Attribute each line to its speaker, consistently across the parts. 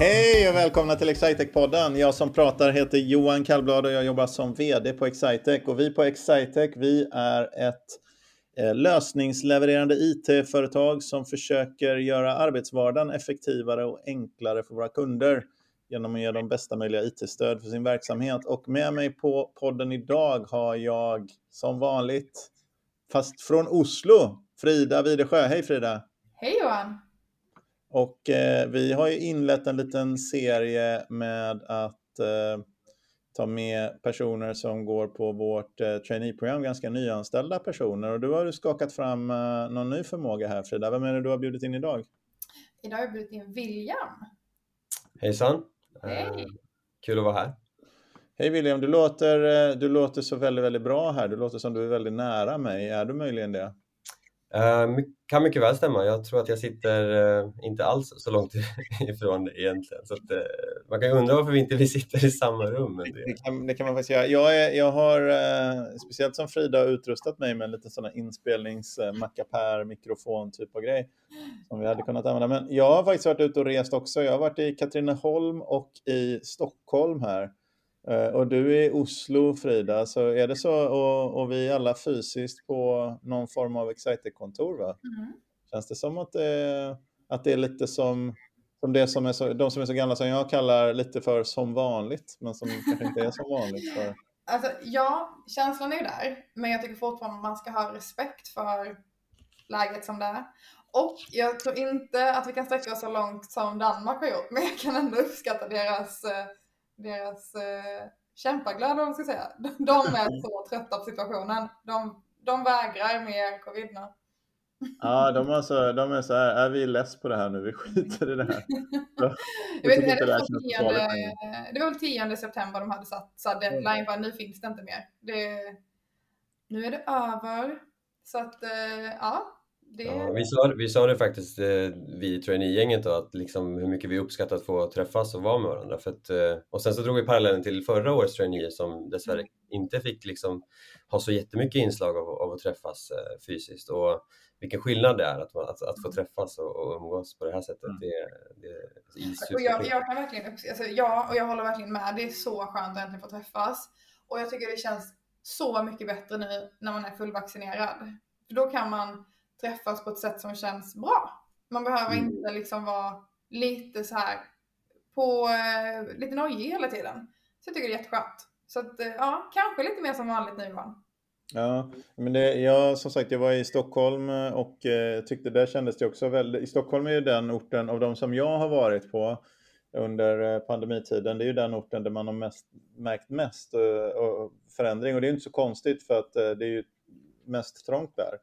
Speaker 1: Hej och välkomna till Excitec-podden. Jag som pratar heter Johan Kallblad och jag jobbar som VD på Excitec. Och vi på Excitec, vi är ett eh, lösningslevererande IT-företag som försöker göra arbetsvardagen effektivare och enklare för våra kunder genom att ge dem bästa möjliga IT-stöd för sin verksamhet. Och med mig på podden idag har jag som vanligt, fast från Oslo, Frida Widesjö. Hej Frida!
Speaker 2: Hej Johan!
Speaker 1: Och eh, vi har ju inlett en liten serie med att eh, ta med personer som går på vårt eh, traineeprogram, ganska nyanställda personer. Och du har ju skakat fram eh, någon ny förmåga här Frida. Vem är det du har bjudit in idag?
Speaker 2: Idag har jag bjudit in William.
Speaker 3: Hejsan!
Speaker 2: Hej!
Speaker 3: Eh, kul att vara här.
Speaker 1: Hej William, du låter, eh, du låter så väldigt, väldigt bra här. Du låter som du är väldigt nära mig. Är du möjligen det?
Speaker 3: Uh, kan mycket väl stämma. Jag tror att jag sitter uh, inte alls så långt ifrån egentligen. Så att, uh, man kan undra varför vi inte vi sitter i samma rum. Det...
Speaker 1: Det, kan, det kan man faktiskt göra. Jag, är, jag har, speciellt som Frida, utrustat mig med en liten sån inspelnings mackapär mikrofon typ av grej som vi hade kunnat använda. Men jag har faktiskt varit ute och rest också. Jag har varit i Katrineholm och i Stockholm här. Eh, och du är i Oslo, Frida, så är det så och, och vi alla fysiskt på någon form av Exciter-kontor, va?
Speaker 2: Mm.
Speaker 1: Känns det som att det, att det är lite som, som, det som är så, de som är så gamla som jag kallar lite för som vanligt, men som kanske inte är som vanligt? För...
Speaker 2: Alltså, ja, känslan är ju där, men jag tycker fortfarande att man ska ha respekt för läget som det är. Och jag tror inte att vi kan sträcka oss så långt som Danmark har gjort, men jag kan ändå uppskatta deras eh, deras eh, kämpaglöd, om man ska säga. De är så trötta på situationen. De, de vägrar med covid nu.
Speaker 1: Ja, de, är så, de är så här, är vi less på det här nu, vi skiter i det här. Så,
Speaker 2: jag vet, det, det, tionde, det var väl 10 september de hade satt, satt deadline, för nu finns det inte mer. Det, nu är det över. Så att, eh, ja, det...
Speaker 3: Ja, vi, sa, vi sa det faktiskt, eh, vi i traineegänget att liksom hur mycket vi uppskattar att få träffas och vara med varandra. För att, eh, och sen så drog vi parallellen till förra årets traineer som dessvärre mm. inte fick liksom ha så jättemycket inslag av, av att träffas eh, fysiskt. Och vilken skillnad det är att, att, att få träffas och, och umgås på det här sättet. Mm. Det, det är
Speaker 2: och jag, jag, kan verkligen, alltså, ja, och jag håller verkligen med. Det är så skönt att äntligen få träffas. Och jag tycker det känns så mycket bättre nu när man är fullvaccinerad. För då kan man träffas på ett sätt som känns bra. Man behöver mm. inte liksom vara lite så här på eh, lite nojig hela tiden. Så jag tycker det är jätteskönt. Så att, eh, ja, kanske lite mer som vanligt nu Johan.
Speaker 1: Ja, men det, jag som sagt, jag var i Stockholm och eh, tyckte där kändes det också väldigt, i Stockholm är ju den orten av de som jag har varit på under eh, pandemitiden, det är ju den orten där man har mest, märkt mest och, eh, och förändring och det är inte så konstigt för att det är ju mest trångt där.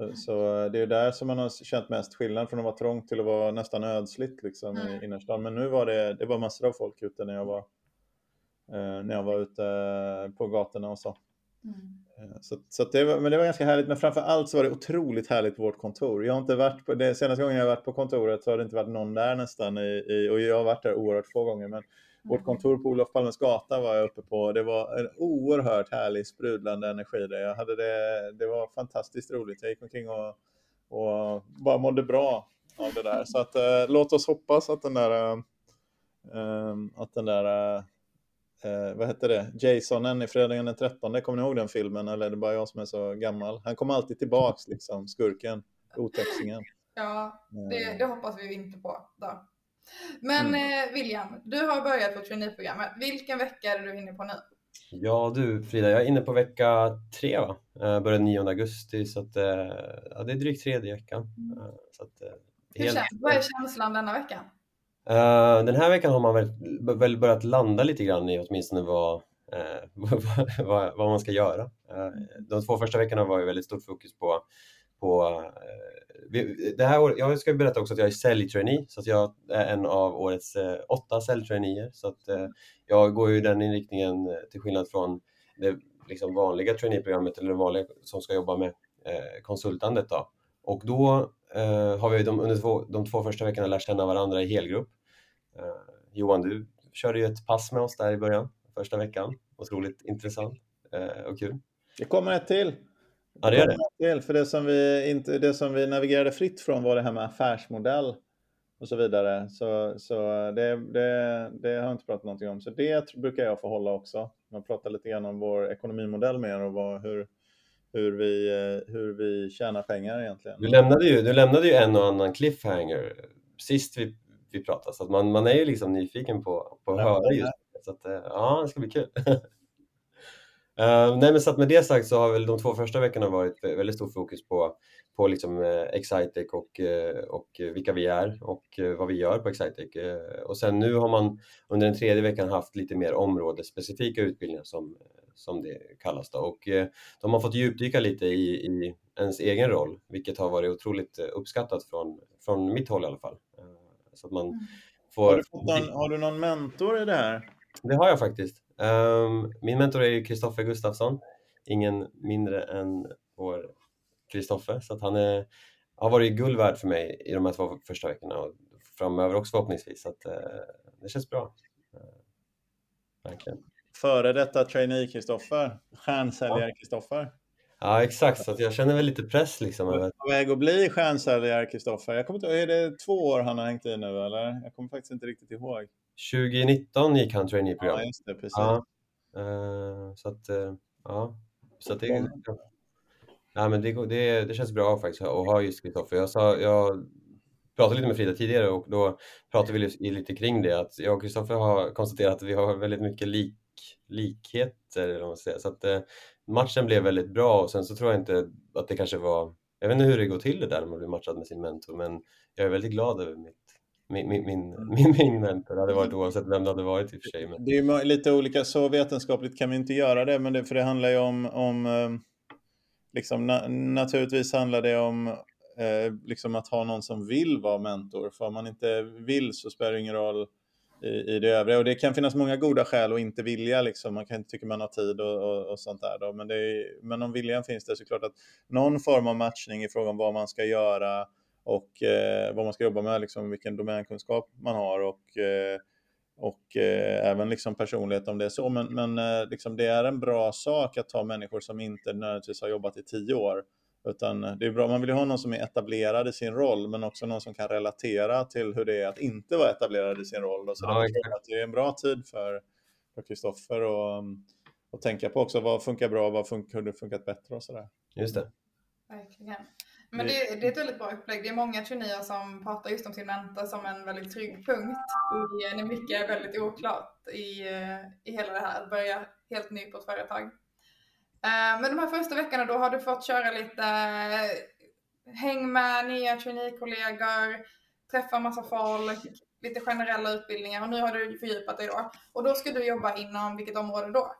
Speaker 1: Så, så, det är där som man har känt mest skillnad från att vara trångt till att vara nästan ödsligt liksom, mm. i innerstan. Men nu var det, det var massor av folk ute när jag var, eh, när jag var ute på gatorna och så. Mm. Eh, så, så det var, men det var ganska härligt, men framför allt så var det otroligt härligt på vårt kontor. Jag har inte varit på, det senaste gången jag varit på kontoret så har det inte varit någon där nästan i, i, och jag har varit där oerhört få gånger. Men vårt kontor på Olof Palmes gata var jag uppe på. Det var en oerhört härlig sprudlande energi där. Jag hade det, det var fantastiskt roligt. Jag gick omkring och, och bara mådde bra av det där. Så att, eh, låt oss hoppas att den där, eh, att den där eh, vad hette det, Jasonen i Fredagen den 13, kommer ni ihåg den filmen? Eller är det bara jag som är så gammal? Han kommer alltid tillbaks, liksom, skurken, otäcksingen.
Speaker 2: Ja, det, eh. det hoppas vi inte på. Då. Men mm. eh, William, du har börjat på traineeprogrammet. Vilken vecka är du inne på nu?
Speaker 3: Ja du Frida, jag är inne på vecka tre va? Jag började 9 augusti så att, eh, ja, det är drygt tredje veckan. Mm. Eh, så att,
Speaker 2: Hur helt... känns, vad är känslan denna veckan?
Speaker 3: Uh, den här veckan har man väl, väl börjat landa lite grann i åtminstone vad, uh, vad, vad, man ska göra. Uh, de två första veckorna var ju väldigt stort fokus på, på det här jag ska berätta också att jag är säljtrainee så att jag är en av årets eh, åtta säljtraineer så att eh, jag går ju den inriktningen eh, till skillnad från det liksom vanliga traineeprogrammet eller det vanliga som ska jobba med konsultandet då. Och då eh, har vi de, under två, de två första veckorna lärt känna varandra i helgrupp. Eh, Johan, du körde ju ett pass med oss där i början, första veckan. Otroligt intressant eh, och kul.
Speaker 1: Det kommer ett till.
Speaker 3: Ja, det gör det.
Speaker 1: För det som, vi inte, det som vi navigerade fritt från var det här med affärsmodell. och så vidare. Så, så det, det, det har jag inte pratat någonting om. Så det brukar jag få hålla också. Man pratar lite grann om vår ekonomimodell mer och vad, hur, hur, vi, eh, hur vi tjänar pengar egentligen.
Speaker 3: Du lämnade ju, du lämnade ju en och annan cliffhanger sist vi, vi pratade, så att man, man är ju liksom nyfiken på, på att höra just det. Så att, eh, ja, det ska bli kul. Uh, nej men så att med det sagt så har väl de två första veckorna varit väldigt stor fokus på, på liksom, uh, Excitec och, uh, och vilka vi är och vad vi gör på Excitec. och sen nu har man under den tredje veckan haft lite mer områdesspecifika utbildningar som, som det kallas. Då. Och de har fått djupdyka lite i, i ens egen roll, vilket har varit otroligt uppskattat från, från mitt håll i alla fall. så att man mm. får...
Speaker 1: har, du någon, har du någon mentor i det här?
Speaker 3: Det har jag faktiskt. Um, min mentor är ju Kristoffer Gustafsson, ingen mindre än vår Kristoffer, så att han är, har varit guld värd för mig i de här två första veckorna och framöver också förhoppningsvis, så att, uh, det känns bra. Uh, verkligen.
Speaker 1: Före detta trainee Kristoffer, stjärnsäljare Kristoffer.
Speaker 3: Ja exakt, så jag känner väl lite press liksom.
Speaker 1: Du är på väg att bli stjärnsäljare Kristoffer. Jag kommer inte är det två år han har hängt i nu eller? Jag kommer faktiskt inte riktigt ihåg.
Speaker 3: 2019 gick han traineeprogram.
Speaker 1: Ja, just det, precis.
Speaker 3: Ja. Uh, så att, uh, ja. Så att det, ja, men det, det, det känns bra faktiskt att ha just Kristoffer. Jag, jag pratade lite med Frida tidigare och då pratade vi lite kring det att jag och Kristoffer har konstaterat att vi har väldigt mycket lik, likheter. Eller man säger. Så att uh, matchen blev väldigt bra och sen så tror jag inte att det kanske var jag vet inte hur det går till det där när man blir matchad med sin mentor men jag är väldigt glad över mitt min, min, min, mentor hade varit oavsett vem det hade varit i och för sig. Men...
Speaker 1: Det är lite olika, så vetenskapligt kan vi inte göra det, men det, för det handlar ju om, om eh, liksom, na, naturligtvis handlar det om eh, liksom att ha någon som vill vara mentor. För om man inte vill så spelar det ingen roll i, i det övriga. Och det kan finnas många goda skäl att inte vilja, liksom. man kan inte tycka man har tid och, och, och sånt där. Då. Men, är, men om viljan finns det så klart att någon form av matchning i fråga om vad man ska göra och eh, vad man ska jobba med, liksom, vilken domänkunskap man har och, eh, och eh, även liksom personlighet om det är så. Men, men eh, liksom, det är en bra sak att ha människor som inte nödvändigtvis har jobbat i tio år. Utan det är bra, man vill ju ha någon som är etablerad i sin roll, men också någon som kan relatera till hur det är att inte vara etablerad i sin roll. Så ja, det, att det är en bra tid för Kristoffer att och tänka på också vad funkar bra, vad funkar, hur det funkat bättre och sådär.
Speaker 3: Just det.
Speaker 2: Verkligen. Men det, det, är ett väldigt bra upplägg. Det är många traineer som pratar just om sin mentor som en väldigt trygg punkt när mycket är väldigt oklart i, i hela det här, att börja helt ny på ett företag. Eh, men de här första veckorna då har du fått köra lite häng med nya traineekollegor, träffa massa folk, lite generella utbildningar och nu har du fördjupat dig då. Och då ska du jobba inom vilket område då?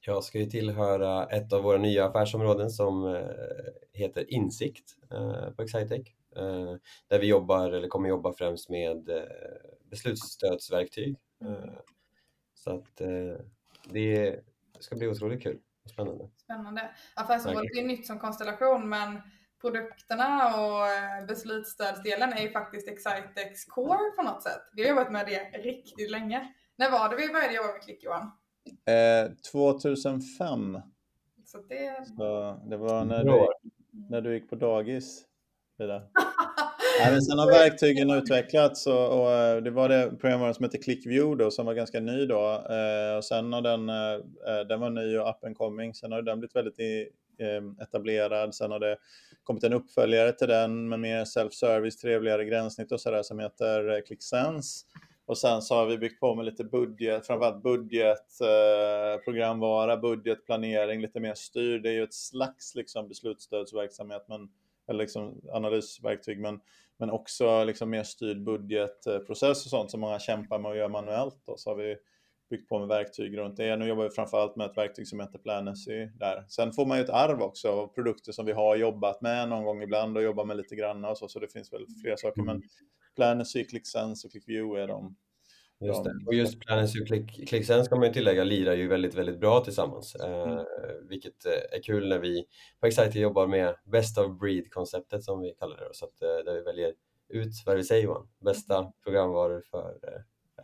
Speaker 3: Jag ska ju tillhöra ett av våra nya affärsområden som eh, heter Insikt eh, på Excitec. Eh, där vi jobbar, eller kommer jobba främst med beslutsstödsverktyg. Så att det ska bli otroligt kul och spännande.
Speaker 2: Spännande. Affärsområdet är nytt som konstellation men produkterna och beslutsstödsdelen är ju faktiskt Excitex core på något sätt. Vi har jobbat med det riktigt länge. När var det vi började jobba med Klick Johan?
Speaker 1: Eh, 2005.
Speaker 2: Så det...
Speaker 1: Så det var när du, när du gick på dagis. Nej, sen har verktygen utvecklats och, och, eh, det var det programvaran som hette ClickView då, som var ganska ny då. Eh, och sen har den, eh, eh, den var ny och appen coming. Sen har den blivit väldigt i, eh, etablerad. Sen har det kommit en uppföljare till den med mer self-service, trevligare gränssnitt och sådär som heter eh, ClickSense. Och sen så har vi byggt på med lite budget, framförallt budget, eh, programvara, budgetplanering, lite mer styr. Det är ju ett slags liksom, beslutsstödsverksamhet, men, eller liksom analysverktyg, men, men också liksom mer styrd budgetprocess och sånt som många kämpar med att göra manuellt. Då. Så har vi byggt på med verktyg runt det. Nu jobbar vi framförallt med ett verktyg som heter Planacy. där. Sen får man ju ett arv också av produkter som vi har jobbat med någon gång ibland och jobbar med lite granna och så, så det finns väl flera saker. Men Planesy, ClickSense och ClickView är de
Speaker 3: Just det. Och just Planesy och Click, ClickSense ska man ju tillägga lirar ju väldigt, väldigt bra tillsammans. Eh, mm. vilket eh, är kul när vi på Excite jobbar med Best of Breed-konceptet som vi kallar det. Så att, eh, där vi väljer ut, vad vi säger Johan, bästa programvaror för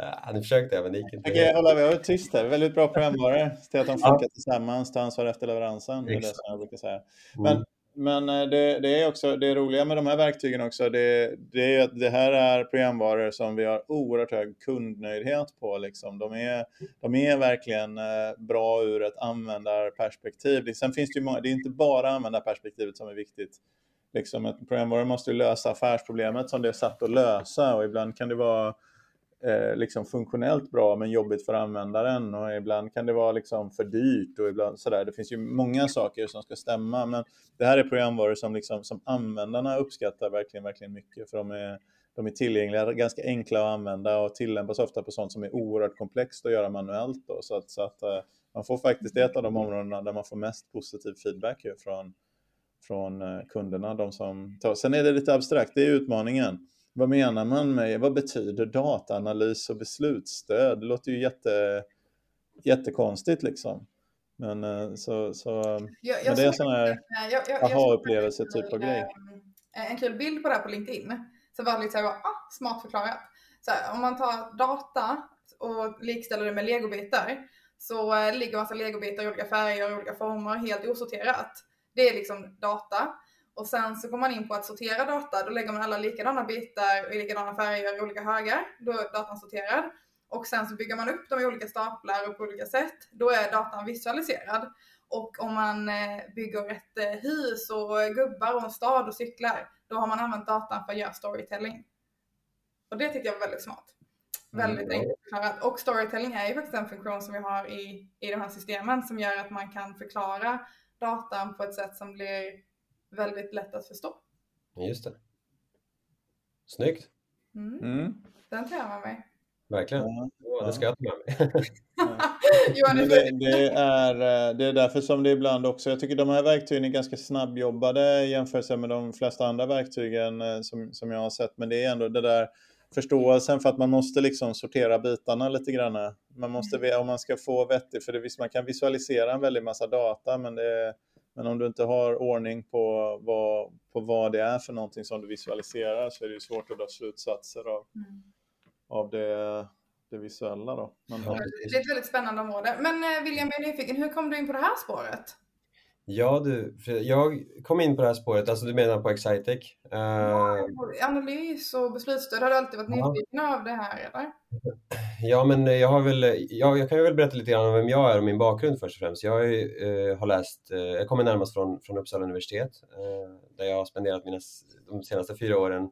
Speaker 3: Uh, ni försökte men det gick inte.
Speaker 1: Okej, hålla har tyst här. Väldigt bra programvaror till att de funkar ja. tillsammans, ta ansvar efter leveransen. Det är det som jag brukar säga. Men, mm men eh, det, det, är också det roliga med de här verktygen också, det, det är att det här är programvaror som vi har oerhört hög kundnöjdhet på. Liksom. De, är, de är verkligen eh, bra ur ett användarperspektiv. Sen finns det ju många, det är inte bara användarperspektivet som är viktigt. Liksom ett programvara måste ju lösa affärsproblemet som det är satt att lösa och ibland kan det vara eh, liksom funktionellt bra men jobbigt för användaren och ibland kan det vara liksom för dyrt och ibland sådär. Det finns ju många saker som ska stämma men det här är programvaror som, liksom, som användarna uppskattar verkligen, verkligen mycket för de är, de är tillgängliga, ganska enkla att använda och tillämpas ofta på sånt som är oerhört komplext att göra manuellt. Då, så att, så att eh, man får faktiskt, det är ett av de områdena där man får mest positiv feedback från, från eh, kunderna. De som tar. Sen är det lite abstrakt, det är utmaningen vad menar man med, vad betyder dataanalys och beslutsstöd? Det låter ju jätte, jättekonstigt liksom. Men eh, så, så jag, jag men det är en sån här aha-upplevelse typ av grej.
Speaker 2: Eh, en kul bild på det här på LinkedIn. Så var det lite så här, ah, smart förklarat. Så här, om man tar data och likställer det med legobitar så ligger massa legobitar i olika färger och olika former helt osorterat. Det är liksom data. Och sen så går man in på att sortera data. Då lägger man alla likadana bitar i likadana färger i olika högar. Då är datan sorterad. Och sen så bygger man upp dem i olika staplar och på olika sätt. Då är datan visualiserad. Och om man eh, bygger ett eh, hus och gubbar och en stad och cyklar, då har man använt datan för att göra storytelling. Och det tycker jag var väldigt smart. Mm, väldigt enkelt förklarat. Och storytelling är ju faktiskt en funktion som vi har i, i de här systemen som gör att man kan förklara datan på ett sätt som blir väldigt lätt att förstå.
Speaker 3: Just det. Snyggt!
Speaker 2: Mm. Mm. Den tar jag med mig.
Speaker 3: Verkligen. Ja, det ska jag ta med mig.
Speaker 1: det, det, är, eh, det är därför som det ibland också, jag tycker de här verktygen är ganska snabbjobbade i jämförelse med de flesta andra verktygen eh, som, som jag har sett. Men det är ändå det där förståelsen för att man måste liksom sortera bitarna lite grann. Man måste, mm. om man ska få vettigt, för det, visst man kan visualisera en väldig massa data men det, men om du inte har ordning på vad, på vad det är för någonting som du visualiserar så är det svårt att dra slutsatser av, mm. av det, det visuella. Då.
Speaker 2: Men. Det är ett väldigt spännande område. Men eh, William, jag är nyfiken, hur kom du in på det här spåret?
Speaker 3: Ja du, jag kom in på det här spåret, alltså du menar på Excitec?
Speaker 2: Ja, eh, analys och beslutsstöd, har du alltid varit nyfiken av det här eller?
Speaker 3: Ja, men jag har väl, ja, jag kan väl berätta lite grann om vem jag är och min bakgrund först och främst. Jag eh, har läst, eh, jag kommer närmast från, från Uppsala universitet eh, där jag har spenderat mina, de senaste fyra åren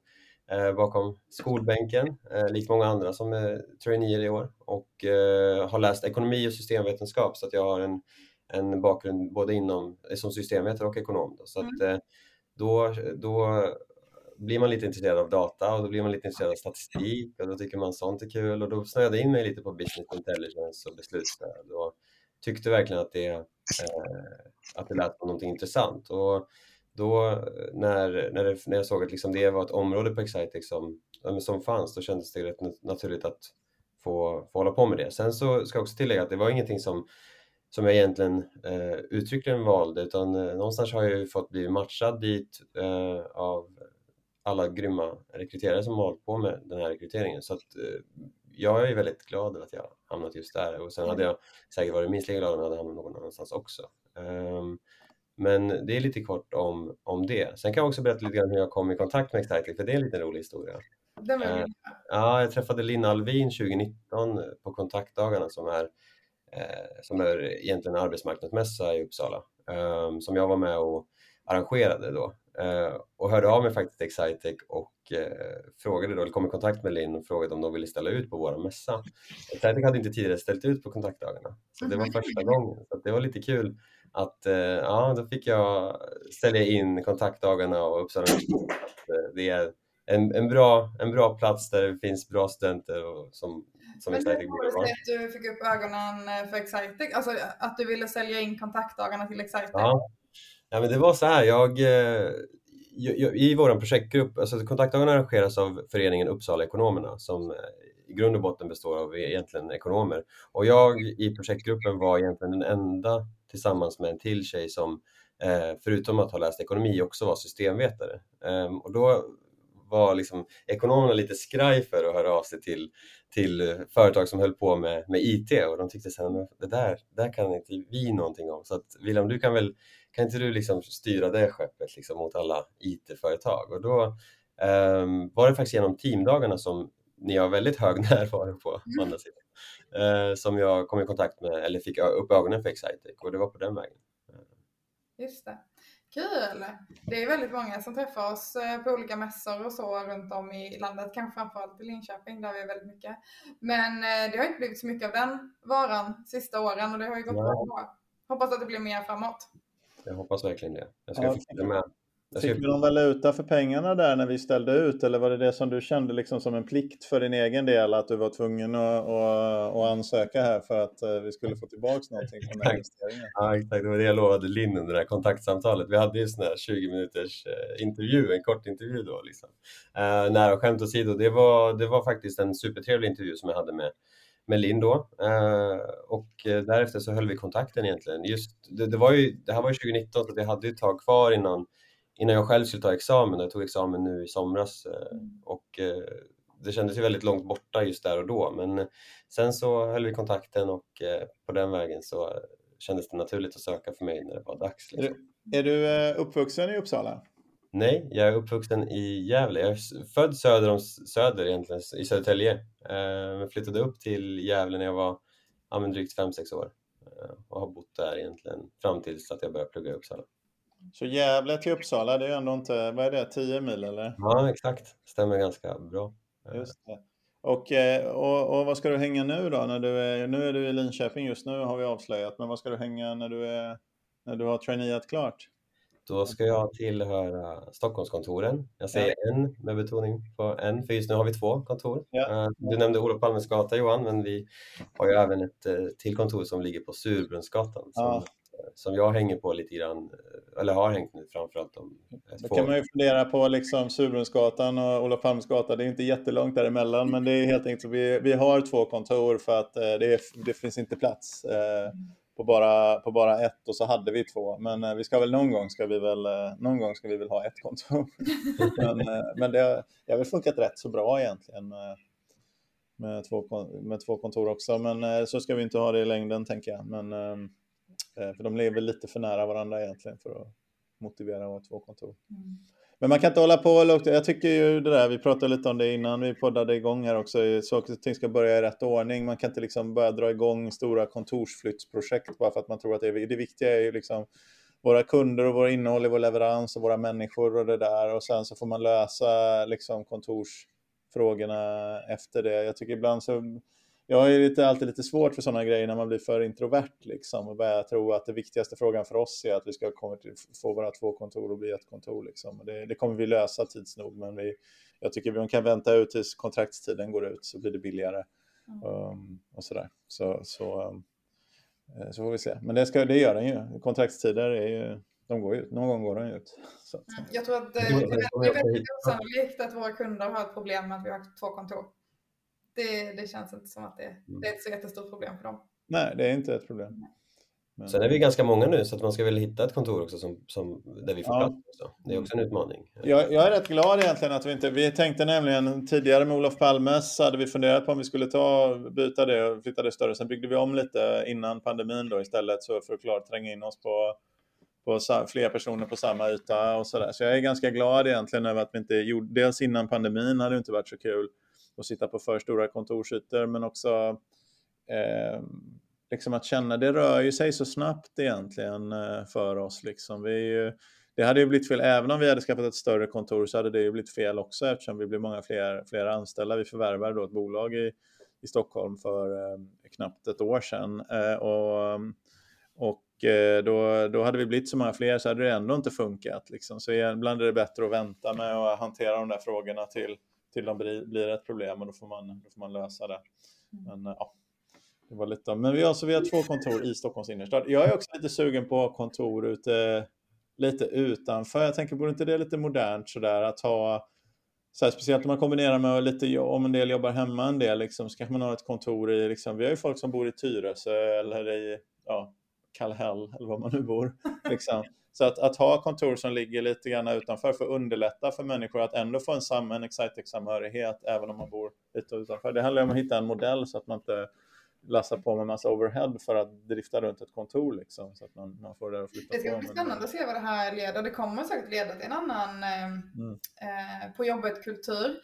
Speaker 3: eh, bakom skolbänken, eh, likt många andra som är traineer i år och har läst ekonomi och systemvetenskap så att jag har en en bakgrund både inom, som systemvetare och ekonom. Då. Så mm. att, då, då blir man lite intresserad av data och då blir man lite intresserad av statistik och då tycker man sånt är kul och då snöade jag in mig lite på business intelligence och beslutsstöd och tyckte verkligen att det, eh, att det lät som någonting intressant. Och då när, när, det, när jag såg att liksom det var ett område på Excitec som, som fanns, då kändes det rätt naturligt att få, få hålla på med det. Sen så ska jag också tillägga att det var ingenting som som jag egentligen eh, uttryckligen valde utan eh, någonstans har jag ju fått bli matchad dit eh, av alla grymma rekryterare som har hållit på med den här rekryteringen. Så att, eh, jag är väldigt glad att jag hamnat just där och sen hade jag säkert varit minst lika glad om jag hade hamnat någon annanstans också. Um, men det är lite kort om, om det. Sen kan jag också berätta lite grann hur jag kom i kontakt med Excitec, för det är en liten rolig historia.
Speaker 2: Den uh,
Speaker 3: ja, jag träffade Linn Alvin 2019 på kontaktdagarna som är, som är egentligen en arbetsmarknadsmässa i Uppsala um, som jag var med och arrangerade då. Eh, och hörde av mig faktiskt till Excitec och eh, frågade då, eller kom i kontakt med Linn och frågade om de ville ställa ut på vår mässa. Excitec hade inte tidigare ställt ut på kontaktdagarna, så det var första gången. Så det var lite kul att eh, ja, då fick jag ställa in kontaktdagarna och Uppsala det är en, en, bra, en bra plats där det finns bra studenter och som, som
Speaker 2: Men Excitec borde vara. att du fick upp ögonen för Excitec, alltså att du ville sälja in kontaktdagarna till Excitec?
Speaker 3: Ja. Ja, men det var så här, jag, eh, jag i vår projektgrupp, alltså kontaktdagarna arrangeras av föreningen Uppsala Ekonomerna som eh, i grund och botten består av egentligen ekonomer. Och jag i projektgruppen var egentligen den enda tillsammans med en till tjej som eh, förutom att ha läst ekonomi också var systemvetare. Ehm, och då var liksom ekonomerna lite skraj för att höra av sig till, till företag som höll på med, med IT och de tyckte att det där, där kan inte vi någonting om. Så att William, du kan väl, kan inte du liksom styra det skeppet liksom mot alla IT-företag? Och då um, var det faktiskt genom teamdagarna som ni har väldigt hög närvaro på, på andra sidan, uh, som jag kom i kontakt med, eller fick upp ögonen för Excitec och det var på den vägen.
Speaker 2: Just det. Kul! Det är väldigt många som träffar oss eh, på olika mässor och så runt om i landet, kanske framförallt i Linköping där vi är väldigt mycket. Men eh, det har inte blivit så mycket av den varan sista åren och det har ju gått ja. bra. Hoppas att det blir mer framåt.
Speaker 3: Jag hoppas verkligen det. Jag ska ja, med
Speaker 1: Fick du någon valuta för pengarna där när vi ställde ut eller var det det som du kände liksom som en plikt för din egen del att du var tvungen att, att, att ansöka här för att eh, vi skulle få tillbaka någonting från den investeringen?
Speaker 3: Ja, exakt. Det var det jag lovade Linn under det här kontaktsamtalet. Vi hade ju sån här 20 minuters eh, intervju, en kort intervju då. Liksom. Uh, nära skämt åsido, det var, det var faktiskt en supertrevlig intervju som jag hade med med Linn då uh, och därefter så höll vi kontakten egentligen. Just, det, det, var ju, det här var ju 2019 så det hade ju ett tag kvar innan innan jag själv skulle ta examen. Jag tog examen nu i somras eh, mm. och eh, det kändes ju väldigt långt borta just där och då men sen så höll vi kontakten och eh, på den vägen så kändes det naturligt att söka för mig när det var dags.
Speaker 1: Liksom. Är, du, är du uppvuxen i Uppsala?
Speaker 3: Nej, jag är uppvuxen i Gävle. Jag är född söder om Söder egentligen, i Södertälje. Men flyttade upp till Gävle när jag var ja, drygt 5-6 år och har bott där egentligen fram tills att jag började plugga i Uppsala.
Speaker 1: Så Gävle till Uppsala, det är ändå inte, vad är det, 10 mil eller?
Speaker 3: Ja, exakt. Stämmer ganska bra.
Speaker 1: Just det. Och, eh, och, och vad ska du hänga nu då? När du är, nu är du i Linköping just nu har vi avslöjat, men vad ska du hänga när du, är, när du har traineat klart?
Speaker 3: Då ska jag tillhöra Stockholmskontoren. Jag säger ja. en med betoning på en, för just nu har vi två kontor. Ja. Eh, du nämnde Olof Palmes gata Johan, men vi har ju även ett eh, till kontor som ligger på Surbrunnsgatan. Ja som jag hänger på lite grann, eller har hängt nu framförallt om
Speaker 1: Då kan man ju fundera på liksom Surbrunnsgatan och Olof Palmes gata, det är inte jättelångt däremellan men det är helt enkelt så vi, vi har två kontor för att eh, det, är, det finns inte plats eh, på, bara, på bara ett och så hade vi två. Men eh, vi ska väl någon gång ska vi väl, eh, någon gång ska vi väl ha ett kontor. men eh, men det, det har väl funkat rätt så bra egentligen med, med, två, med två kontor också. Men eh, så ska vi inte ha det i längden tänker jag. Men, ehm, Eh, för de lever lite för nära varandra egentligen för att motivera att ha två kontor. Mm. Men man kan inte hålla på lågt. Jag tycker ju det där, vi pratade lite om det innan vi poddade igång här också, saker och ting ska börja i rätt ordning. Man kan inte liksom börja dra igång stora kontorsflyttsprojekt bara för att man tror att det är Det viktiga är ju liksom våra kunder och våra innehåll i vår leverans och våra människor och det där och sen så får man lösa liksom kontorsfrågorna efter det. Jag tycker ibland så jag har lite, alltid lite svårt för sådana grejer när man blir för introvert liksom och börjar tro att det viktigaste frågan för oss är att vi ska komma till, få våra två kontor och bli ett kontor. Liksom. Det, det, kommer vi lösa tids nog, men vi, jag tycker vi kan vänta ut tills kontraktstiden går ut så blir det billigare. Mm. Um, och sådär. Så, så, um, så får vi se. Men det, ska, det gör den ju. Kontraktstider är ju, de går ut. Någon gång går de ut. Så. Mm,
Speaker 2: jag tror att det, det är väldigt osannolikt att våra kunder har ett problem med att vi har två kontor det, det känns inte som att det, mm. det är ett så jättestort problem för dem.
Speaker 1: Nej, det är inte ett problem.
Speaker 3: Men... Sen är vi ganska många nu så att man ska väl hitta ett kontor också som, som, där vi får ja. plats. Också. Det är också en utmaning.
Speaker 1: Jag, jag, är rätt glad egentligen att vi inte... Vi tänkte nämligen tidigare med Olof Palmes hade vi funderat på om vi skulle ta, byta det och flytta det större. Sen byggde vi om lite innan pandemin då istället så för att klart tränga in oss på, på fler personer på samma yta och sådär. Så jag är ganska glad egentligen över att vi inte gjorde... Dels innan pandemin hade det inte varit så kul och sitta på för stora kontorsytor men också eh, liksom att känna, det rör ju sig så snabbt egentligen eh, för oss. Liksom. Vi ju, det hade ju blivit fel, även om vi hade skaffat ett större kontor så hade det ju blivit fel också eftersom vi blir många fler, fler anställda. Vi förvärvade då ett bolag i, i Stockholm för eh, knappt ett år sedan eh, och, och eh, då, då hade vi blivit så många fler så hade det ändå inte funkat. Liksom. Så ibland är det bättre att vänta med att hantera de där frågorna till till de blir ett problem och då får man, då får man lösa det. Mm. Men ja, det var lite, men vi har, alltså, vi har två kontor i Stockholms innerstad. Jag är också lite sugen på kontor ute lite utanför. Jag tänker, borde inte det lite modernt sådär att ha så här, speciellt om man kombinerar med lite, om en del jobbar hemma en del, liksom, så kanske man har ett kontor i, liksom, vi har ju folk som bor i Tyresö eller i, ja, Kallhäll eller var man nu bor. Liksom. Så att, att ha kontor som ligger lite grann utanför för att underlätta för människor att ändå få en, sam en Excitec-samhörighet även om man bor lite utanför. Det handlar om att hitta en modell så att man inte lassa på med massa overhead för att drifta runt ett kontor liksom, så att man, man får det att flytta
Speaker 2: Det ska
Speaker 1: på.
Speaker 2: bli
Speaker 1: men-
Speaker 2: spännande att se vad det här leder. Det kommer säkert leda till en annan eh,
Speaker 1: Mm.
Speaker 2: eh, på jobbet-kultur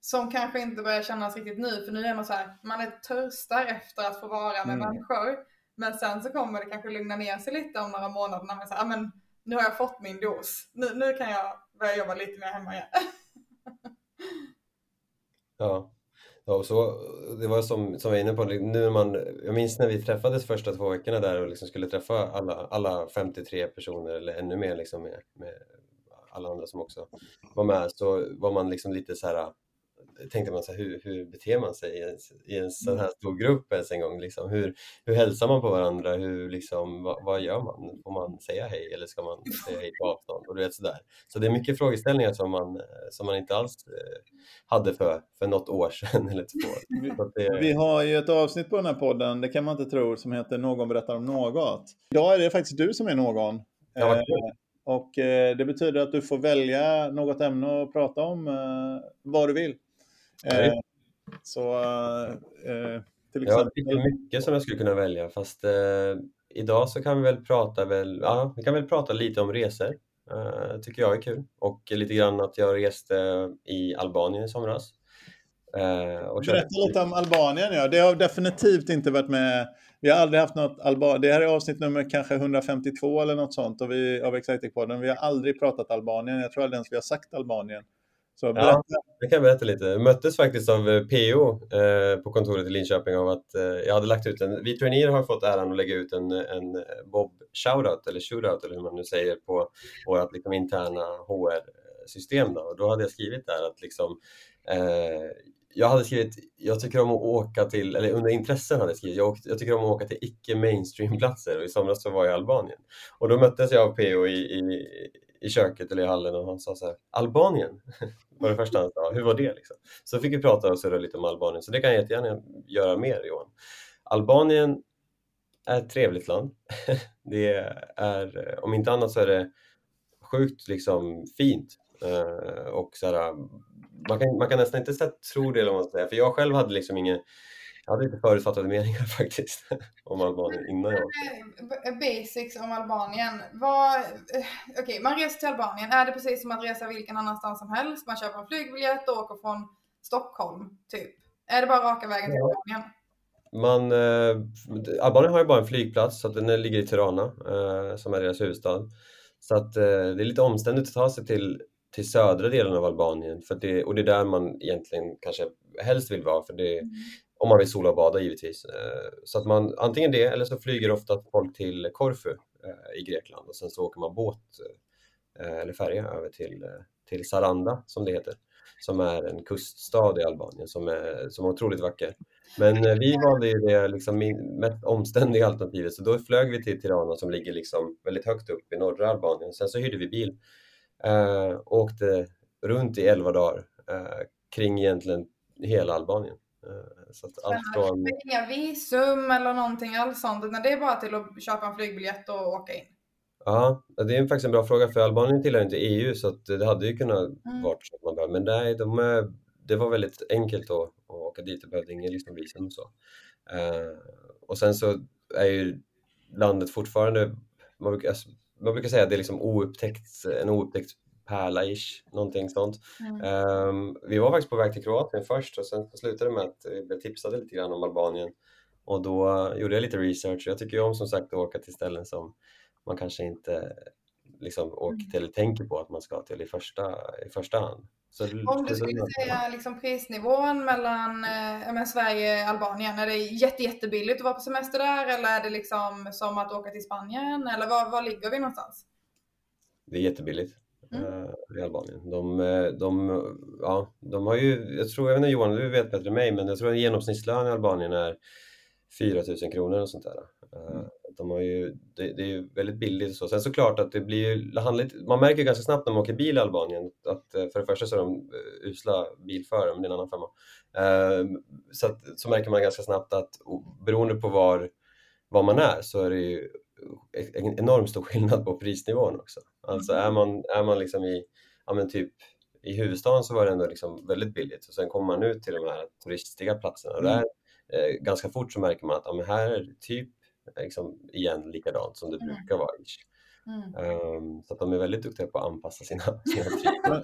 Speaker 2: som kanske inte börjar kännas riktigt nu, för nu är man så här, man är törstar efter att få vara med
Speaker 1: Mm.
Speaker 2: människor. Men sen så kommer det kanske lugna ner sig lite om några månader när man säger, ah, men nu har jag fått min dos. Nu, nu kan jag börja jobba lite mer hemma igen.
Speaker 3: Ja. Ja, och så, det var som, som jag var inne på, nu man, jag minns när vi träffades första två veckorna där och liksom skulle träffa alla, alla 53 personer eller ännu mer liksom med, med alla andra som också var med så var man liksom lite så här tänkte man så här, hur, hur beter man sig i en, i en sån här stor grupp ens en gång? Liksom? Hur, hur hälsar man på varandra? Hur, liksom, vad, vad gör man? Får man säga hej eller ska man säga hej på avstånd? Och du vet, sådär. Så det är mycket frågeställningar som man, eh, som man inte alls eh, hade för, för något år sedan eller två. Så det,
Speaker 1: Vi har ju ett avsnitt på den här podden, det kan man inte tro, som heter Någon berättar om något. Idag är det faktiskt du som är någon.
Speaker 3: Ja,
Speaker 1: Eh, och det betyder att du får välja något ämne att prata om vad du vill. Eh, så eh, till
Speaker 3: Ja, det
Speaker 1: exempel...
Speaker 3: ju mycket som jag skulle kunna välja fast eh, idag så kan vi väl prata väl, ja, vi kan väl prata lite om resor. Eh, tycker jag är kul och lite grann att jag reste i Albanien i somras. Eh,
Speaker 1: Berätta lite om Albanien. Ja. Det har definitivt inte varit med. Vi har aldrig haft något Albanien. Det här är avsnitt nummer kanske 152 eller något sånt och vi, av Excitec-podden. Vi har aldrig pratat Albanien. Jag tror aldrig ens vi har sagt Albanien. Så berätta.
Speaker 3: Ja, jag kan berätta lite. Jag möttes faktiskt av eh, PO eh, på kontoret i Linköping av att eh, jag hade lagt ut en, vi traineer har fått äran att lägga ut en, en Bob shoutout eller shootout eller hur man nu säger på vårt liksom, interna HR-system. Då. Och då hade jag skrivit där att liksom eh, jag hade skrivit, jag tycker om att åka till, eller under intressen hade jag skrivit, jag, jag tycker om att åka till icke mainstream-platser och i somras så var jag i Albanien. Och då möttes jag av PO i, i, i köket eller i hallen och han sa så här, Albanien? var det första han sa. Hur var det? Liksom? Så fick vi prata och surra lite om Albanien, så det kan jag jättegärna göra mer Johan. Albanien är ett trevligt land. det är, om inte annat så är det sjukt liksom fint. Eh, och så här, man, kan, man kan nästan inte säga tro det, eller vad man säger. för jag själv hade liksom ingen jag hade lite förutfattade meningar faktiskt om Albanien innan jag åkte.
Speaker 2: Eh, Basics om Albanien. Eh, Okej, man reser till Albanien. Är det precis som att resa vilken annanstans som helst? Man köper en flygbiljett och åker från Stockholm, typ. Är det bara raka vägen till. Albanien?
Speaker 3: Man, eh, Albanien har ju bara en flygplats, så den ligger i Tirana, eh, som är deras huvudstad. Så att eh, det är lite omständigt att ta sig till, till södra delen av Albanien, för det, och det är där man egentligen kanske helst vill vara, för det, om man vill sola och bada givetvis. Eh, så att man, antingen det, eller så flyger ofta folk till Korfu eh, i Grekland och sen så åker man båt eh, eller färja över till, till Saranda, som det heter, som är en kuststad i Albanien som är, som är otroligt vacker. Men vi valde ju det liksom mest omständiga alternativet, så då flög vi till Tirana som ligger liksom väldigt högt upp i norra Albanien. Sen så hyrde vi bil eh, och åkte runt i 11 dagar eh, kring egentligen hela Albanien. Eh, så att allt från...
Speaker 2: Inga visum eller någonting alls sånt, utan det är bara till att köpa en flygbiljett och åka in.
Speaker 3: Ja, det är faktiskt en bra fråga för Albanien tillhör inte EU så att det hade ju kunnat
Speaker 2: Mm.
Speaker 3: vara så man behöver. Men nej, de är, det var väldigt enkelt att, att åka dit, det behövde ingen liksom visum och så. Eh, och sen så är ju landet fortfarande, man brukar, man brukar säga att det är liksom oupptäckt, en oupptäckt pärla-ish, någonting sånt.
Speaker 2: Mm.
Speaker 3: Ehm, vi var faktiskt på väg till Kroatien först och sen slutade det med att vi blev tipsade lite grann om Albanien och då gjorde jag lite research. Jag tycker ju om som sagt att åka till ställen som man kanske inte liksom åker till eller tänker på att man ska till i första, i första hand. Så,
Speaker 2: Om du skulle säga liksom prisnivån mellan eh, Sverige och Albanien, är det jätte, jättebilligt att vara på semester där eller är det liksom som att åka till Spanien eller var, var ligger vi någonstans?
Speaker 3: Det är jättebilligt
Speaker 2: Mm.
Speaker 3: eh, i Albanien. De, eh, de, ja, de har ju, jag tror, jag vet inte Johan, du vet bättre än mig, men jag tror en genomsnittslön i Albanien är 4 000 kronor och sånt där. Eh,
Speaker 1: Mm.
Speaker 3: De har ju, det, det är ju väldigt billigt och så. Sen såklart att det blir det handlar lite- man märker ganska snabbt när man åker bil i Albanien att för det första så är de usla bilförare, men det är en annan femma. Så, att, så märker man ganska snabbt att beroende på var, var man är så är det ju en enormt stor skillnad på prisnivån också. Alltså är man, är man liksom i, ja men typ i huvudstaden så var det ändå liksom väldigt billigt och sen kommer man ut till de här turistiga platserna och där eh, ganska fort så märker man att ja, men här är det typ liksom, igen likadant som det mm. brukar vara. Mm. Um, så att de är väldigt duktiga på att anpassa sina, sina
Speaker 1: typer.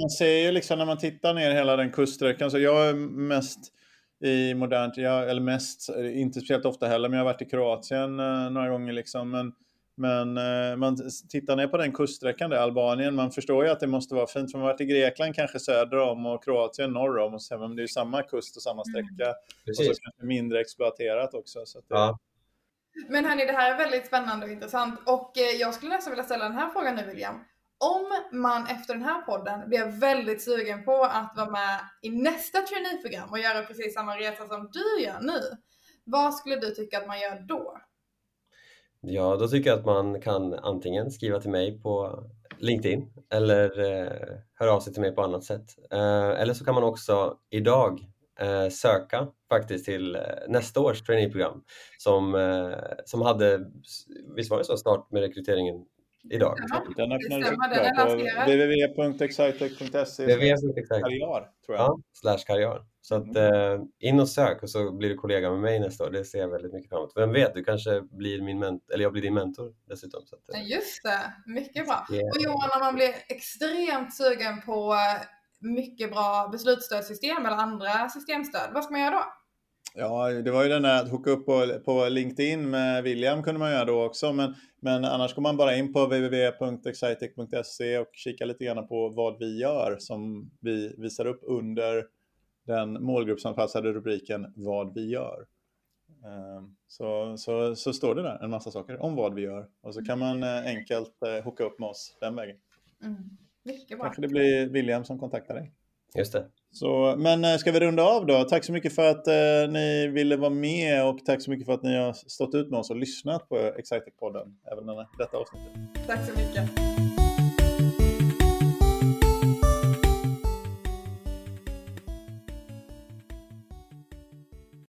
Speaker 1: man ser ju liksom när man tittar ner hela den kuststräckan, så jag är mest i modernt, jag, eller mest, inte speciellt ofta heller, men jag har varit i Kroatien eh, några gånger liksom. Men, men eh, man tittar ner på den kuststräckan där, Albanien, man förstår ju att det måste vara fint, för man har varit i Grekland kanske söder om och Kroatien norr om, och sen, men det är ju samma kust och samma mm. sträcka. Mm. Och så kanske mindre exploaterat också. Så det... ja.
Speaker 2: Men hörni, det här är väldigt spännande och intressant och eh, jag skulle nästan vilja ställa den här frågan nu William. Om man efter den här podden blir väldigt sugen på att vara med i nästa traineeprogram och göra precis samma resa som du gör nu, vad skulle du tycka att man gör då?
Speaker 3: Ja, då tycker jag att man kan antingen skriva till mig på LinkedIn eller eh, höra av sig till mig på annat sätt. Eh, eller så kan man också idag eh, söka faktiskt till eh, nästa års traineeprogram som, eh, som hade, visst var det så, start med rekryteringen idag?
Speaker 1: Ja, den öppnades upp på www.excitec.se
Speaker 3: karriär, tror jag. Ja, slash karriär. Så att, mm. eh, in och sök och så blir du kollega med mig nästa år. Det ser jag väldigt mycket fram emot. Vem vet, du kanske blir min mentor, eller jag blir din mentor dessutom. Så att,
Speaker 2: eh. Just det, mycket bra. Yeah. Och Johan, när man blir extremt sugen på mycket bra beslutsstödssystem eller andra systemstöd, vad ska man göra då?
Speaker 1: Ja, det var ju den där att hooka upp på, på LinkedIn med William kunde man göra då också. Men, men annars går man bara in på www.excitec.se och kika lite grann på vad vi gör som vi visar upp under den målgruppsanpassade rubriken Vad vi gör. Ehm, så, så, så står det där en massa saker om vad vi gör och så kan man eh, enkelt eh, hooka upp med oss den vägen. Mm. Mycket bra. Kanske det blir William som kontaktar dig.
Speaker 3: Just det.
Speaker 1: Så, men eh, ska vi runda av då? Tack så mycket för att eh, ni ville vara med och tack så mycket för att ni har stått ut med oss och lyssnat på Excitec-podden även detta avsnittet.
Speaker 2: Tack så mycket.